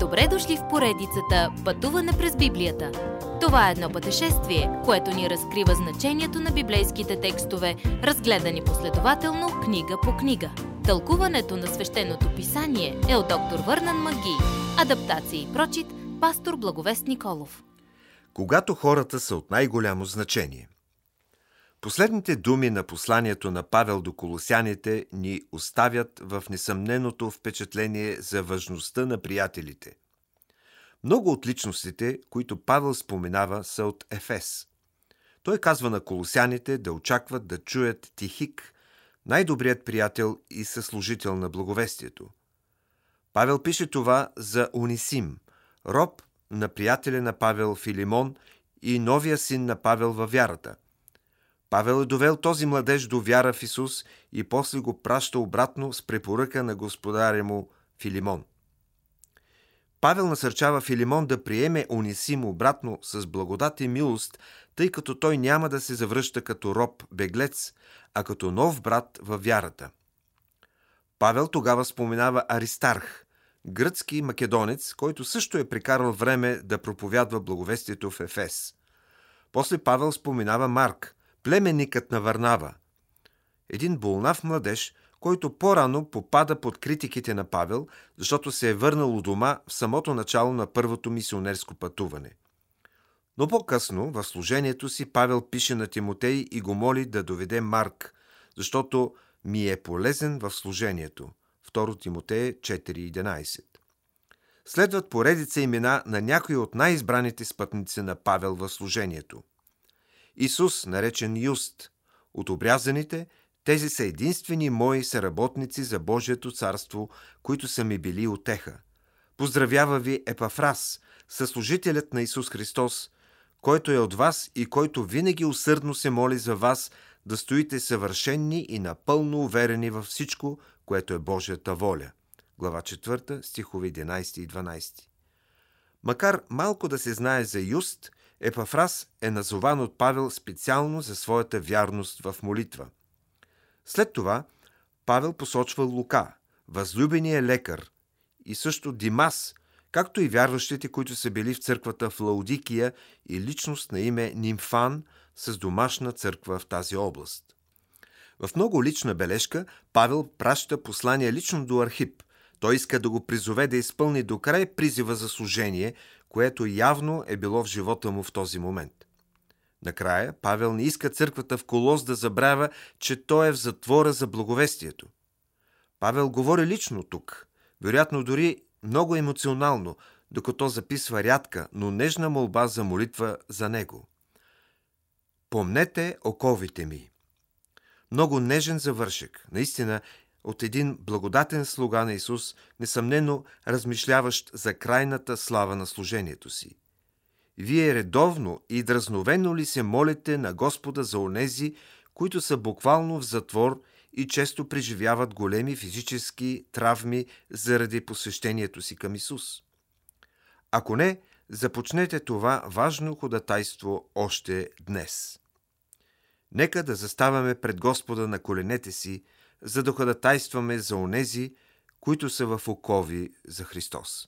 Добре дошли в поредицата Пътуване през Библията. Това е едно пътешествие, което ни разкрива значението на библейските текстове, разгледани последователно книга по книга. Тълкуването на свещеното писание е от доктор Върнан Маги. Адаптация и прочит, пастор Благовест Николов. Когато хората са от най-голямо значение – Последните думи на посланието на Павел до колосяните ни оставят в несъмненото впечатление за важността на приятелите. Много от личностите, които Павел споменава, са от Ефес. Той казва на колосяните да очакват да чуят Тихик, най-добрият приятел и съслужител на благовестието. Павел пише това за Унисим, роб на приятеля на Павел Филимон и новия син на Павел във вярата – Павел е довел този младеж до вяра в Исус и после го праща обратно с препоръка на господаря му Филимон. Павел насърчава Филимон да приеме Унисим обратно с благодат и милост, тъй като той няма да се завръща като роб-беглец, а като нов брат във вярата. Павел тогава споменава Аристарх, гръцки македонец, който също е прекарал време да проповядва благовестието в Ефес. После Павел споменава Марк, племенникът на Варнава. Един болнав младеж, който по-рано попада под критиките на Павел, защото се е върнал у дома в самото начало на първото мисионерско пътуване. Но по-късно, в служението си, Павел пише на Тимотей и го моли да доведе Марк, защото ми е полезен в служението. 2 Тимотея 4.11 Следват поредица имена на някои от най-избраните спътници на Павел в служението – Исус, наречен Юст. От обрязаните, тези са единствени мои съработници за Божието царство, които са ми били отеха. Поздравява ви Епафрас, съслужителят на Исус Христос, който е от вас и който винаги усърдно се моли за вас да стоите съвършенни и напълно уверени във всичко, което е Божията воля. Глава 4, стихове 11 и 12. Макар малко да се знае за Юст, Епафрас е назован от Павел специално за своята вярност в молитва. След това Павел посочва Лука, възлюбения лекар, и също Димас, както и вярващите, които са били в църквата в Лаудикия и личност на име Нимфан с домашна църква в тази област. В много лична бележка Павел праща послание лично до Архип. Той иска да го призове да изпълни до край призива за служение, което явно е било в живота му в този момент. Накрая, Павел не иска църквата в Колос да забравя, че той е в затвора за благовестието. Павел говори лично тук, вероятно дори много емоционално, докато записва рядка, но нежна молба за молитва за него. Помнете оковите ми. Много нежен завършек. Наистина от един благодатен слуга на Исус, несъмнено размишляващ за крайната слава на служението си. Вие редовно и дразновено ли се молите на Господа за онези, които са буквално в затвор и често преживяват големи физически травми заради посвещението си към Исус? Ако не, започнете това важно ходатайство още днес. Нека да заставаме пред Господа на коленете си – за да ходатайстваме за онези, които са в окови за Христос.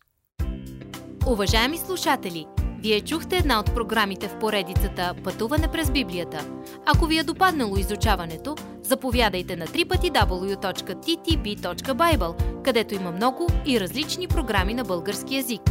Уважаеми слушатели, вие чухте една от програмите в поредицата Пътуване през Библията. Ако ви е допаднало изучаването, заповядайте на www.ttb.bible, където има много и различни програми на български язик –